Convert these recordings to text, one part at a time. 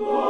Lord.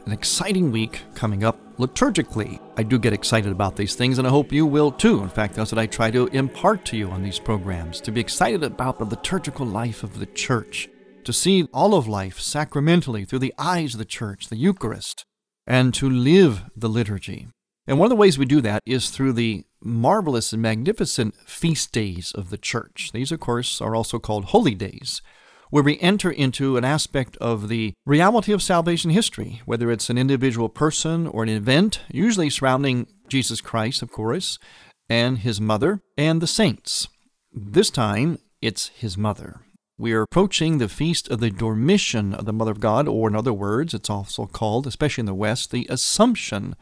an exciting week coming up liturgically. I do get excited about these things, and I hope you will too. In fact, that's what I try to impart to you on these programs to be excited about the liturgical life of the church, to see all of life sacramentally through the eyes of the church, the Eucharist, and to live the liturgy. And one of the ways we do that is through the marvelous and magnificent feast days of the church. These, of course, are also called holy days where we enter into an aspect of the reality of salvation history, whether it's an individual person or an event, usually surrounding Jesus Christ, of course, and his mother and the saints. This time, it's his mother. We are approaching the feast of the Dormition of the Mother of God, or in other words, it's also called, especially in the West, the Assumption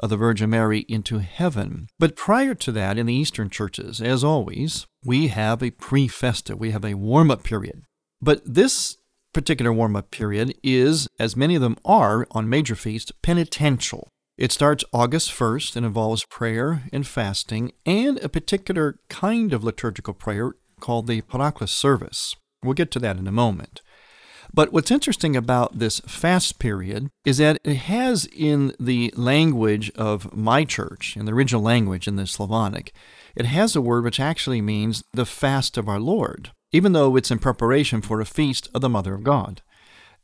of the Virgin Mary into heaven. But prior to that, in the Eastern churches, as always, we have a pre festa, we have a warm up period. But this particular warm up period is, as many of them are on major feasts, penitential. It starts August 1st and involves prayer and fasting and a particular kind of liturgical prayer called the Paraklesis service. We'll get to that in a moment. But what's interesting about this fast period is that it has in the language of my church, in the original language in the Slavonic, it has a word which actually means the fast of our Lord even though it's in preparation for a feast of the Mother of God.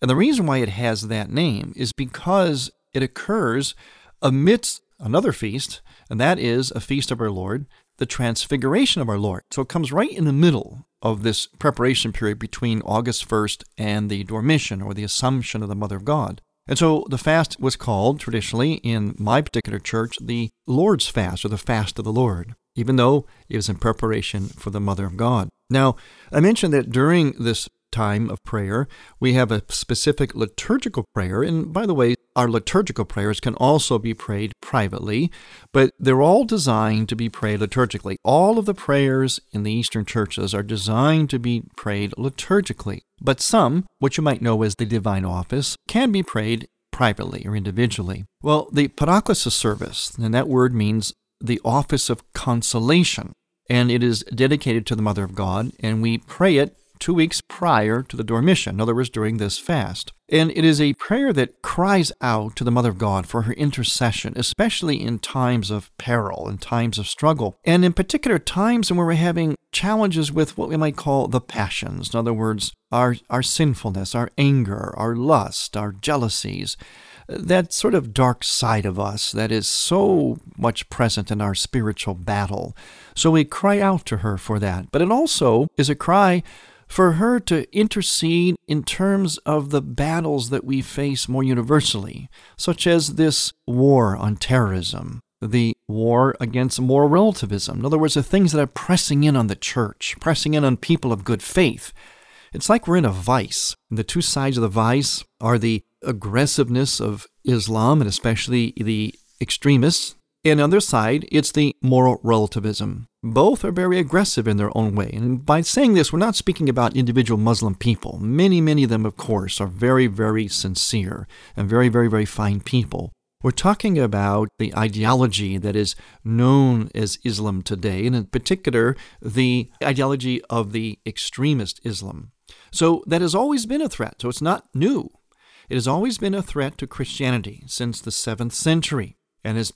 And the reason why it has that name is because it occurs amidst another feast, and that is a feast of our Lord, the Transfiguration of our Lord. So it comes right in the middle of this preparation period between August 1st and the Dormition, or the Assumption of the Mother of God. And so the fast was called traditionally in my particular church the Lord's Fast, or the Fast of the Lord even though it was in preparation for the Mother of God. Now, I mentioned that during this time of prayer, we have a specific liturgical prayer. And by the way, our liturgical prayers can also be prayed privately, but they're all designed to be prayed liturgically. All of the prayers in the Eastern churches are designed to be prayed liturgically. But some, which you might know as the divine office, can be prayed privately or individually. Well, the Paraklesis service, and that word means the office of consolation, and it is dedicated to the Mother of God, and we pray it two weeks prior to the Dormition, in other words, during this fast. And it is a prayer that cries out to the Mother of God for her intercession, especially in times of peril and times of struggle, and in particular times when we're having challenges with what we might call the passions. In other words, our, our sinfulness, our anger, our lust, our jealousies that sort of dark side of us that is so much present in our spiritual battle. So we cry out to her for that. But it also is a cry for her to intercede in terms of the battles that we face more universally, such as this war on terrorism, the war against moral relativism. In other words, the things that are pressing in on the church, pressing in on people of good faith. It's like we're in a vice. And the two sides of the vice are the aggressiveness of Islam and especially the extremists. And on their side, it's the moral relativism. Both are very aggressive in their own way. And by saying this, we're not speaking about individual Muslim people. Many, many of them, of course, are very, very sincere and very, very, very fine people. We're talking about the ideology that is known as Islam today, and in particular, the ideology of the extremist Islam. So that has always been a threat, so it's not new. It has always been a threat to Christianity since the 7th century, and, is,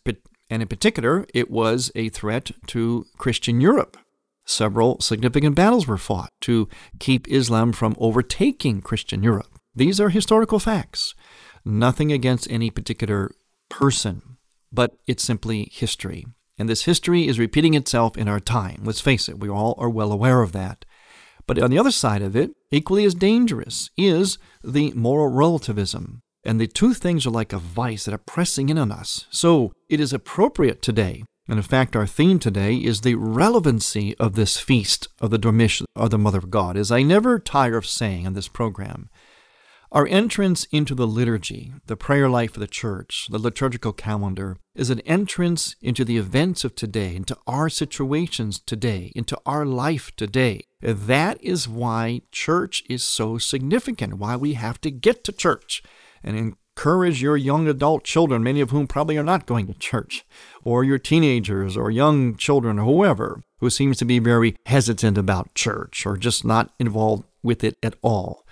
and in particular, it was a threat to Christian Europe. Several significant battles were fought to keep Islam from overtaking Christian Europe. These are historical facts. Nothing against any particular person, but it's simply history. And this history is repeating itself in our time. Let's face it, we all are well aware of that. But on the other side of it, equally as dangerous, is the moral relativism. And the two things are like a vice that are pressing in on us. So it is appropriate today, and in fact, our theme today is the relevancy of this feast of the Dormition of the Mother of God, as I never tire of saying on this program. Our entrance into the liturgy, the prayer life of the church, the liturgical calendar, is an entrance into the events of today, into our situations today, into our life today. That is why church is so significant, why we have to get to church and encourage your young adult children, many of whom probably are not going to church, or your teenagers or young children or whoever who seems to be very hesitant about church or just not involved with it at all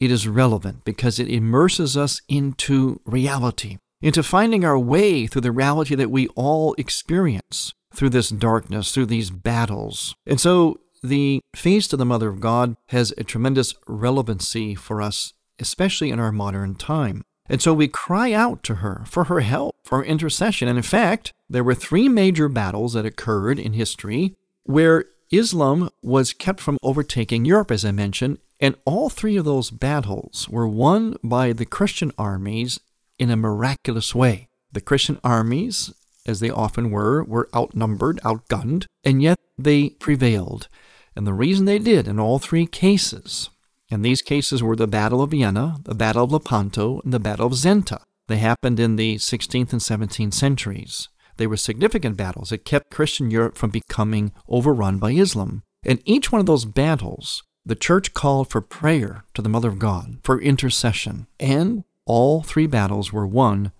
it is relevant because it immerses us into reality, into finding our way through the reality that we all experience through this darkness, through these battles. And so the Feast of the Mother of God has a tremendous relevancy for us, especially in our modern time. And so we cry out to her for her help, for her intercession. And in fact, there were three major battles that occurred in history where Islam was kept from overtaking Europe, as I mentioned, and all three of those battles were won by the Christian armies in a miraculous way. The Christian armies, as they often were, were outnumbered, outgunned, and yet they prevailed. And the reason they did in all three cases, and these cases were the Battle of Vienna, the Battle of Lepanto, and the Battle of Zenta. They happened in the 16th and 17th centuries. They were significant battles that kept Christian Europe from becoming overrun by Islam. And each one of those battles the church called for prayer to the Mother of God, for intercession, and all three battles were won,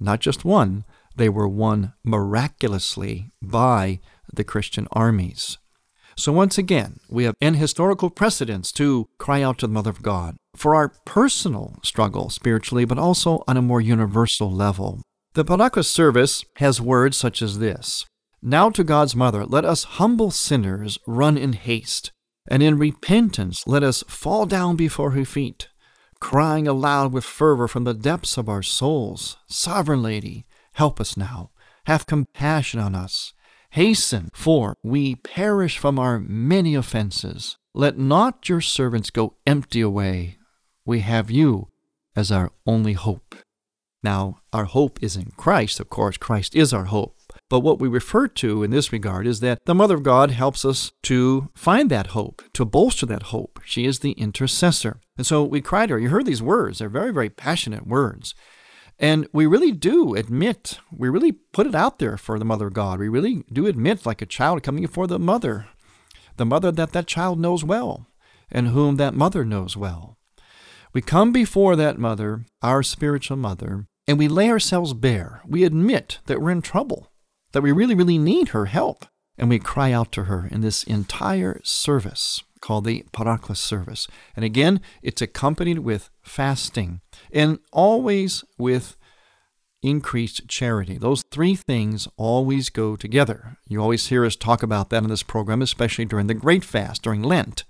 not just won, they were won miraculously by the Christian armies. So, once again, we have an historical precedence to cry out to the Mother of God for our personal struggle spiritually, but also on a more universal level. The Paraklesis service has words such as this Now to God's Mother, let us humble sinners run in haste and in repentance let us fall down before her feet, crying aloud with fervor from the depths of our souls Sovereign Lady, help us now. Have compassion on us. Hasten, for we perish from our many offenses. Let not your servants go empty away. We have you as our only hope. Now, our hope is in Christ, of course. Christ is our hope. But what we refer to in this regard is that the Mother of God helps us to find that hope, to bolster that hope. She is the intercessor. And so we cry to her. You heard these words, they're very, very passionate words. And we really do admit, we really put it out there for the Mother of God. We really do admit, like a child coming before the mother, the mother that that child knows well, and whom that mother knows well. We come before that mother, our spiritual mother, and we lay ourselves bare. We admit that we're in trouble that we really, really need her help. And we cry out to her in this entire service called the Paraklesis service. And again, it's accompanied with fasting and always with increased charity. Those three things always go together. You always hear us talk about that in this program, especially during the Great Fast, during Lent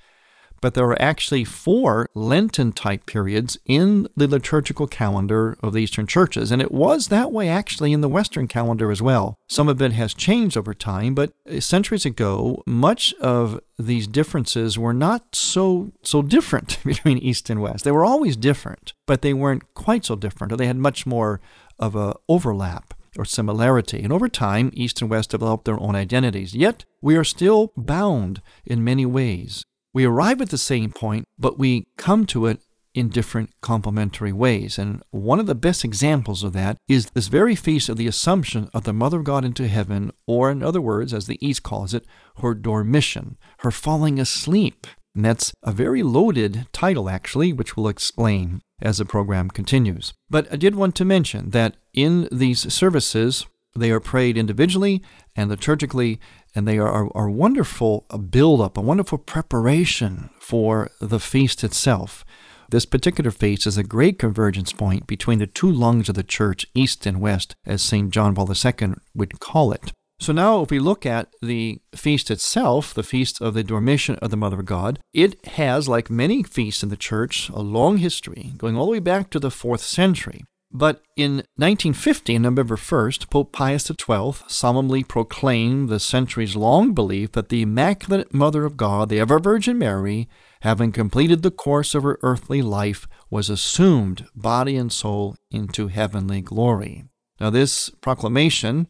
but there are actually four Lenten type periods in the liturgical calendar of the Eastern churches. And it was that way actually in the Western calendar as well. Some of it has changed over time, but centuries ago, much of these differences were not so so different between East and West. They were always different, but they weren't quite so different, or they had much more of a overlap or similarity. And over time, East and West developed their own identities. Yet, we are still bound in many ways we arrive at the same point, but we come to it in different complementary ways. And one of the best examples of that is this very feast of the Assumption of the Mother of God into heaven, or in other words, as the East calls it, her dormition, her falling asleep. And that's a very loaded title, actually, which we'll explain as the program continues. But I did want to mention that in these services, they are prayed individually and liturgically, and they are a wonderful uh, build up, a wonderful preparation for the feast itself. This particular feast is a great convergence point between the two lungs of the church, east and west, as St. John Paul II would call it. So now, if we look at the feast itself, the feast of the Dormition of the Mother of God, it has, like many feasts in the church, a long history going all the way back to the fourth century. But in 1950, November 1st, Pope Pius XII solemnly proclaimed the centuries long belief that the Immaculate Mother of God, the Ever Virgin Mary, having completed the course of her earthly life, was assumed, body and soul, into heavenly glory. Now, this proclamation,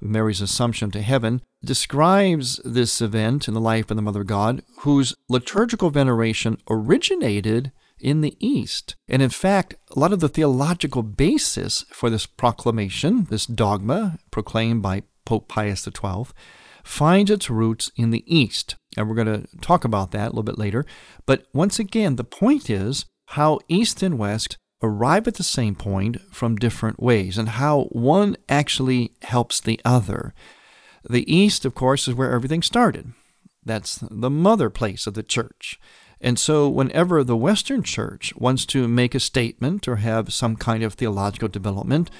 of Mary's assumption to heaven, describes this event in the life of the Mother of God, whose liturgical veneration originated in the East. And in fact, a lot of the theological basis for this proclamation, this dogma proclaimed by Pope Pius XII, finds its roots in the East. And we're going to talk about that a little bit later. But once again, the point is how East and West arrive at the same point from different ways and how one actually helps the other. The East, of course, is where everything started. That's the mother place of the church. And so, whenever the Western Church wants to make a statement or have some kind of theological development,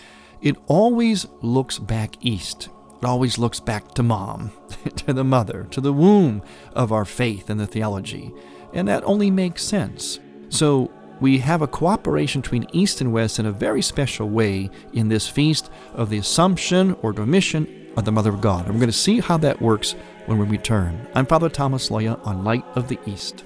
it always looks back east. It always looks back to mom, to the mother, to the womb of our faith and the theology. And that only makes sense. So, we have a cooperation between East and West in a very special way in this feast of the Assumption or Dormition of the Mother of God. And we're going to see how that works when we return. I'm Father Thomas Loya on Light of the East.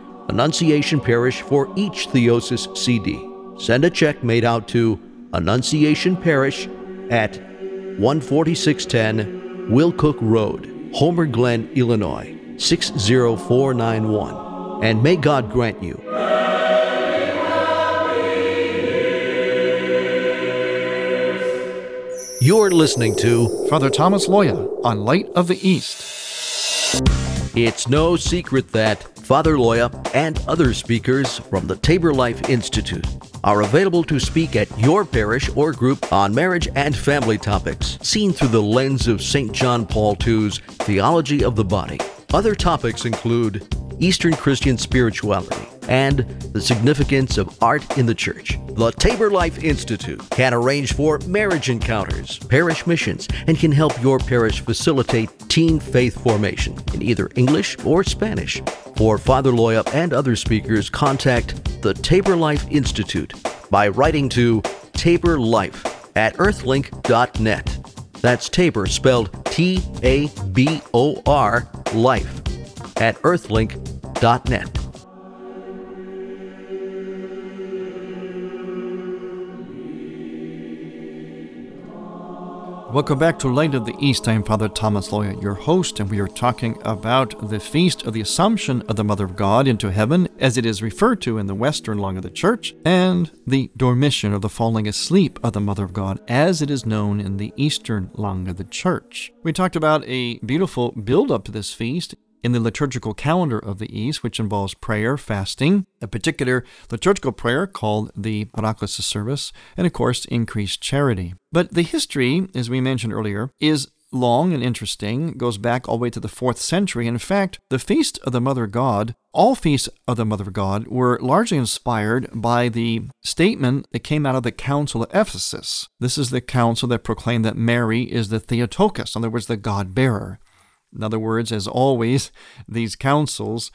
Annunciation Parish for each Theosis CD. Send a check made out to Annunciation Parish at 14610 Willcook Road, Homer Glen, Illinois 60491. And may God grant you. You're listening to Father Thomas Loya on Light of the East. It's no secret that Father Loya, and other speakers from the Tabor Life Institute are available to speak at your parish or group on marriage and family topics, seen through the lens of St. John Paul II's Theology of the Body. Other topics include Eastern Christian spirituality, and the significance of art in the church. The Tabor Life Institute can arrange for marriage encounters, parish missions, and can help your parish facilitate teen faith formation in either English or Spanish. For Father Loya and other speakers, contact the Tabor Life Institute by writing to Tabor Life at earthlink.net. That's Tabor spelled T A B O R life at earthlink.net. Welcome back to Light of the East. I am Father Thomas Loya, your host, and we are talking about the feast of the Assumption of the Mother of God into heaven, as it is referred to in the Western Lung of the Church, and the Dormition, or the falling asleep of the Mother of God, as it is known in the Eastern Lung of the Church. We talked about a beautiful build up to this feast in the liturgical calendar of the East, which involves prayer, fasting, a particular liturgical prayer called the Paraklesis service, and of course, increased charity. But the history, as we mentioned earlier, is long and interesting, goes back all the way to the fourth century. In fact, the Feast of the Mother God, all feasts of the Mother God, were largely inspired by the statement that came out of the Council of Ephesus. This is the council that proclaimed that Mary is the Theotokos, in other words, the God bearer. In other words, as always, these councils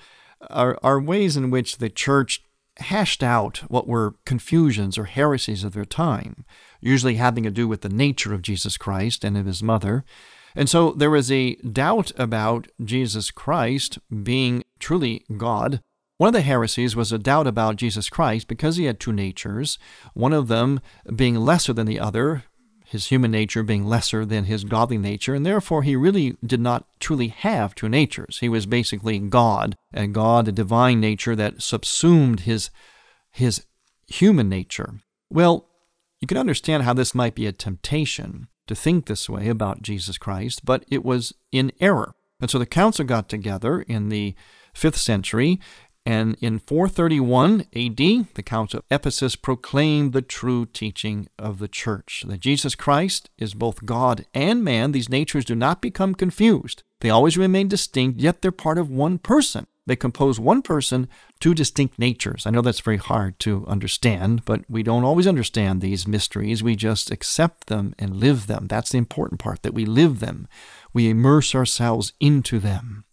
are, are ways in which the church hashed out what were confusions or heresies of their time, usually having to do with the nature of Jesus Christ and of his mother. And so there was a doubt about Jesus Christ being truly God. One of the heresies was a doubt about Jesus Christ because he had two natures, one of them being lesser than the other, his human nature being lesser than his godly nature, and therefore he really did not truly have two natures. He was basically God, and God, a divine nature that subsumed his, his human nature. Well, you can understand how this might be a temptation to think this way about Jesus Christ, but it was in error. And so the council got together in the fifth century and in 431 AD, the Council of Ephesus proclaimed the true teaching of the church that Jesus Christ is both God and man. These natures do not become confused. They always remain distinct, yet they're part of one person. They compose one person, two distinct natures. I know that's very hard to understand, but we don't always understand these mysteries. We just accept them and live them. That's the important part, that we live them. We immerse ourselves into them.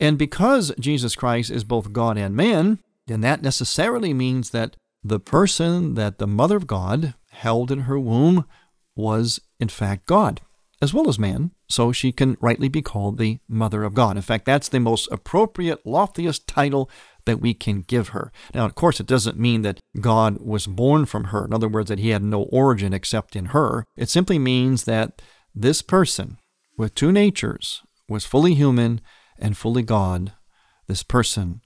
And because Jesus Christ is both God and man, then that necessarily means that the person that the Mother of God held in her womb was, in fact, God, as well as man, so she can rightly be called the Mother of God. In fact, that's the most appropriate, loftiest title that we can give her. Now, of course, it doesn't mean that God was born from her. In other words, that he had no origin except in her. It simply means that this person with two natures was fully human and fully God, this person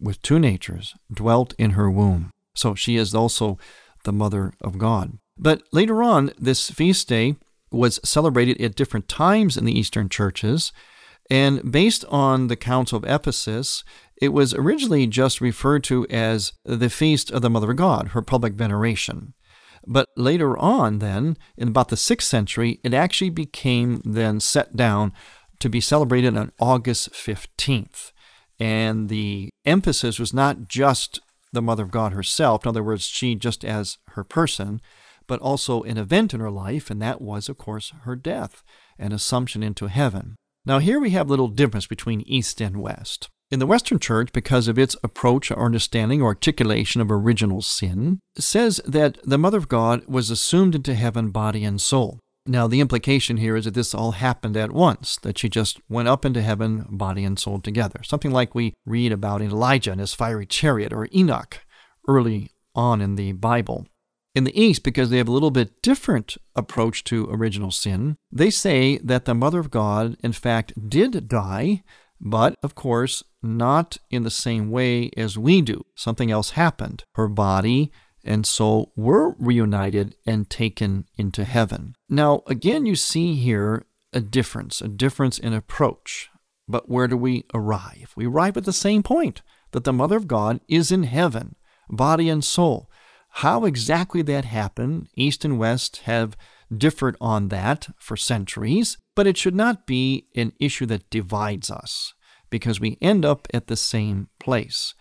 with two natures dwelt in her womb. So she is also the mother of God. But later on, this feast day was celebrated at different times in the Eastern churches. And based on the Council of Ephesus, it was originally just referred to as the Feast of the Mother of God, her public veneration. But later on, then, in about the 6th century, it actually became then set down to be celebrated on August 15th. And the emphasis was not just the Mother of God herself, in other words, she just as her person, but also an event in her life, and that was, of course, her death and assumption into heaven. Now, here we have little difference between East and West. In the Western Church, because of its approach or understanding or articulation of original sin, says that the Mother of God was assumed into heaven, body and soul. Now, the implication here is that this all happened at once, that she just went up into heaven, body and soul together. Something like we read about in Elijah and his fiery chariot, or Enoch early on in the Bible. In the East, because they have a little bit different approach to original sin, they say that the Mother of God, in fact, did die, but of course, not in the same way as we do. Something else happened. Her body and so were reunited and taken into heaven. Now, again, you see here a difference, a difference in approach. But where do we arrive? We arrive at the same point that the Mother of God is in heaven, body and soul. How exactly that happened, East and West have differed on that for centuries, but it should not be an issue that divides us because we end up at the same place.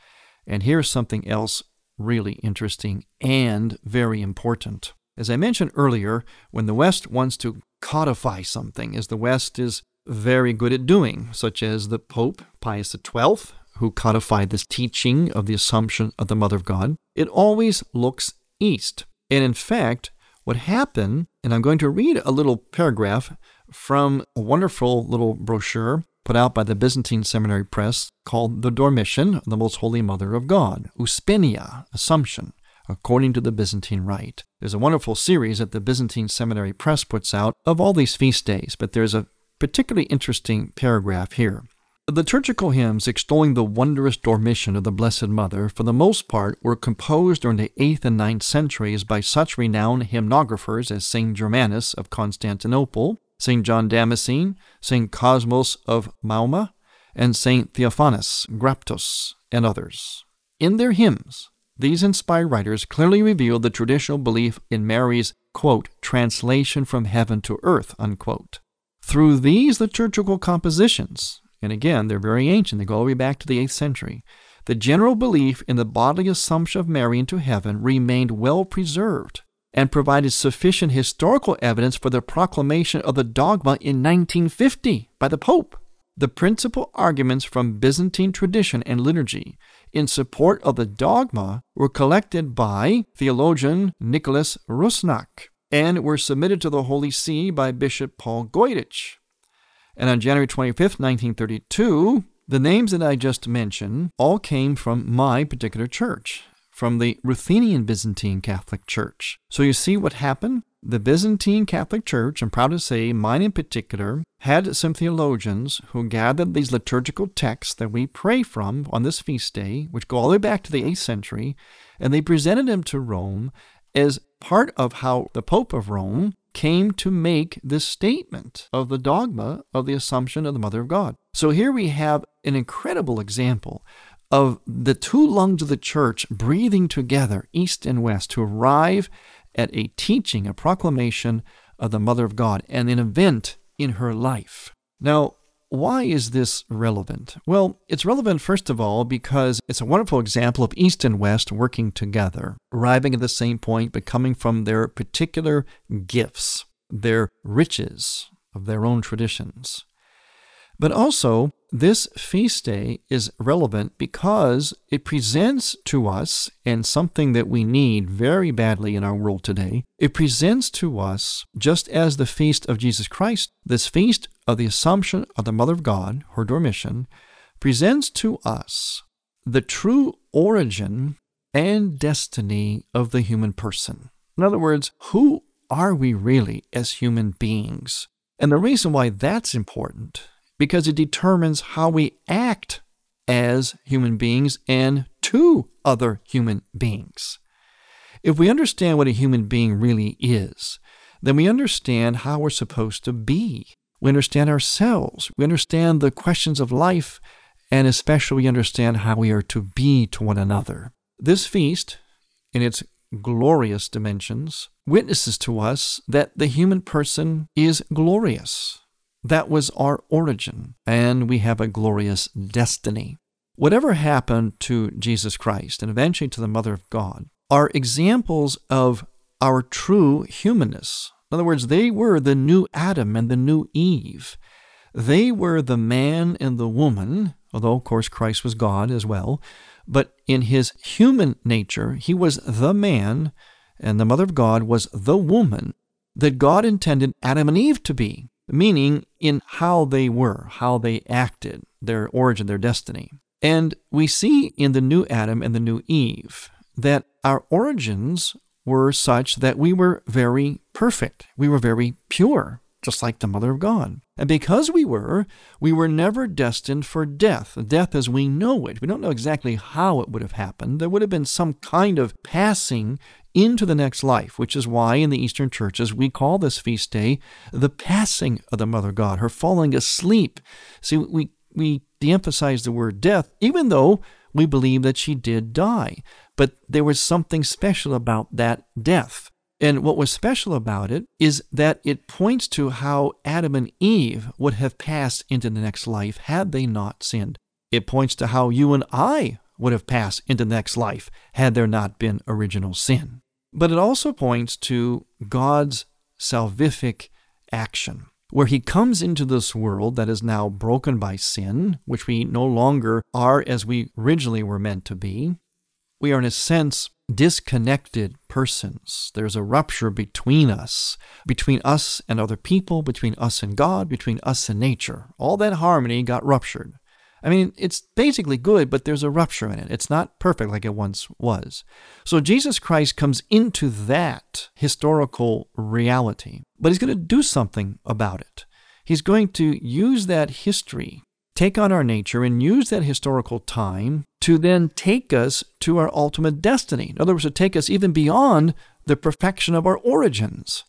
And here's something else really interesting and very important. As I mentioned earlier, when the West wants to codify something, as the West is very good at doing, such as the Pope Pius XII, who codified this teaching of the Assumption of the Mother of God, it always looks east. And in fact, what happened, and I'm going to read a little paragraph from a wonderful little brochure put out by the Byzantine Seminary Press called The Dormition of the Most Holy Mother of God, Uspenia, Assumption, according to the Byzantine Rite. There's a wonderful series that the Byzantine Seminary Press puts out of all these feast days, but there's a particularly interesting paragraph here. The liturgical hymns extolling the wondrous dormition of the Blessed Mother, for the most part, were composed during the 8th and ninth centuries by such renowned hymnographers as St. Germanus of Constantinople, St. John Damascene, St. Cosmas of Maiuma, and St. Theophanes Graptos, and others. In their hymns, these inspired writers clearly revealed the traditional belief in Mary's, quote, translation from heaven to earth, unquote. Through these liturgical compositions, and again, they're very ancient, they go all the way back to the 8th century, the general belief in the bodily assumption of Mary into heaven remained well preserved and provided sufficient historical evidence for the proclamation of the dogma in 1950 by the Pope. The principal arguments from Byzantine tradition and liturgy in support of the dogma were collected by theologian Nicholas Rusnak and were submitted to the Holy See by Bishop Paul Goydich. And on January 25, 1932, the names that I just mentioned all came from my particular church, from the Ruthenian Byzantine Catholic Church. So you see what happened? The Byzantine Catholic Church, I'm proud to say, mine in particular, had some theologians who gathered these liturgical texts that we pray from on this feast day, which go all the way back to the 8th century, and they presented them to Rome as part of how the Pope of Rome came to make this statement of the dogma of the Assumption of the Mother of God. So here we have an incredible example of the two lungs of the church breathing together, east and west, to arrive at a teaching, a proclamation of the Mother of God, and an event in her life. Now, why is this relevant? Well, it's relevant, first of all, because it's a wonderful example of East and West working together, arriving at the same point, but coming from their particular gifts, their riches of their own traditions. But also, this feast day is relevant because it presents to us, and something that we need very badly in our world today, it presents to us, just as the feast of Jesus Christ, this feast of the Assumption of the Mother of God, her Dormition, presents to us the true origin and destiny of the human person. In other words, who are we really as human beings? And the reason why that's important because it determines how we act as human beings and to other human beings. If we understand what a human being really is, then we understand how we're supposed to be. We understand ourselves. We understand the questions of life, and especially we understand how we are to be to one another. This feast, in its glorious dimensions, witnesses to us that the human person is glorious. That was our origin, and we have a glorious destiny. Whatever happened to Jesus Christ and eventually to the Mother of God are examples of our true humanness. In other words, they were the new Adam and the new Eve. They were the man and the woman, although, of course, Christ was God as well. But in his human nature, he was the man, and the Mother of God was the woman that God intended Adam and Eve to be meaning in how they were, how they acted, their origin, their destiny. And we see in the new Adam and the new Eve that our origins were such that we were very perfect. We were very pure, just like the Mother of God. And because we were, we were never destined for death, death as we know it. We don't know exactly how it would have happened. There would have been some kind of passing into the next life, which is why in the Eastern churches we call this feast day the passing of the Mother God, her falling asleep. See, we, we de emphasize the word death, even though we believe that she did die. But there was something special about that death. And what was special about it is that it points to how Adam and Eve would have passed into the next life had they not sinned. It points to how you and I would have passed into the next life had there not been original sin. But it also points to God's salvific action, where He comes into this world that is now broken by sin, which we no longer are as we originally were meant to be. We are, in a sense, disconnected persons. There's a rupture between us, between us and other people, between us and God, between us and nature. All that harmony got ruptured. I mean, it's basically good, but there's a rupture in it. It's not perfect like it once was. So Jesus Christ comes into that historical reality, but he's going to do something about it. He's going to use that history, take on our nature, and use that historical time to then take us to our ultimate destiny. In other words, to take us even beyond the perfection of our origins.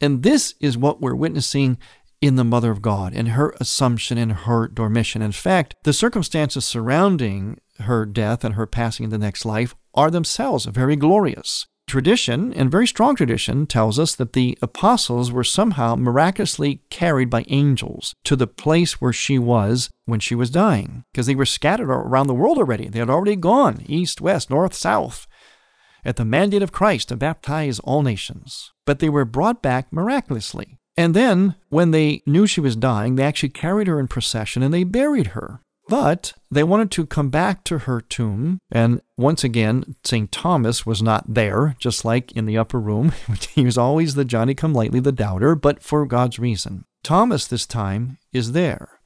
And this is what we're witnessing in the Mother of God and her assumption and her dormition. In fact, the circumstances surrounding her death and her passing into the next life are themselves very glorious. Tradition, and very strong tradition, tells us that the apostles were somehow miraculously carried by angels to the place where she was when she was dying, because they were scattered around the world already. They had already gone east, west, north, south at the mandate of Christ to baptize all nations. But they were brought back miraculously. And then, when they knew she was dying, they actually carried her in procession and they buried her. But they wanted to come back to her tomb. And once again, St. Thomas was not there, just like in the upper room. he was always the Johnny come lately, the doubter, but for God's reason. Thomas this time is there.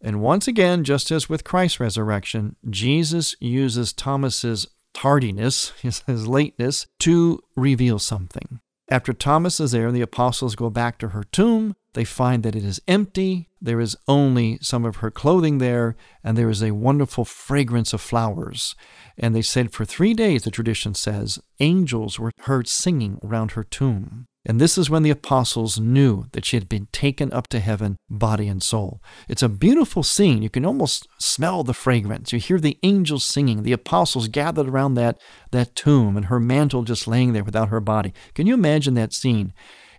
And once again, just as with Christ's resurrection, Jesus uses Thomas's tardiness, his, his lateness, to reveal something. After Thomas is there, the apostles go back to her tomb. They find that it is empty. There is only some of her clothing there, and there is a wonderful fragrance of flowers. And they said for three days, the tradition says, angels were heard singing around her tomb. And this is when the apostles knew that she had been taken up to heaven, body and soul. It's a beautiful scene. You can almost smell the fragrance. You hear the angels singing, the apostles gathered around that, that tomb, and her mantle just laying there without her body. Can you imagine that scene?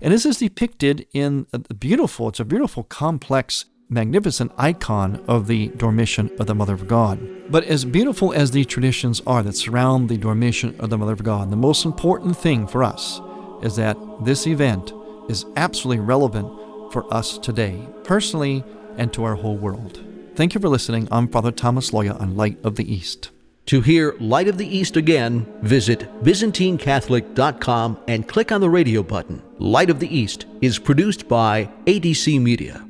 And this is depicted in a beautiful, it's a beautiful, complex, magnificent icon of the dormition of the Mother of God. But as beautiful as the traditions are that surround the dormition of the Mother of God, the most important thing for us is that this event is absolutely relevant for us today, personally, and to our whole world. Thank you for listening. I'm Father Thomas Loya on Light of the East. To hear Light of the East again, visit ByzantineCatholic.com and click on the radio button. Light of the East is produced by ADC Media.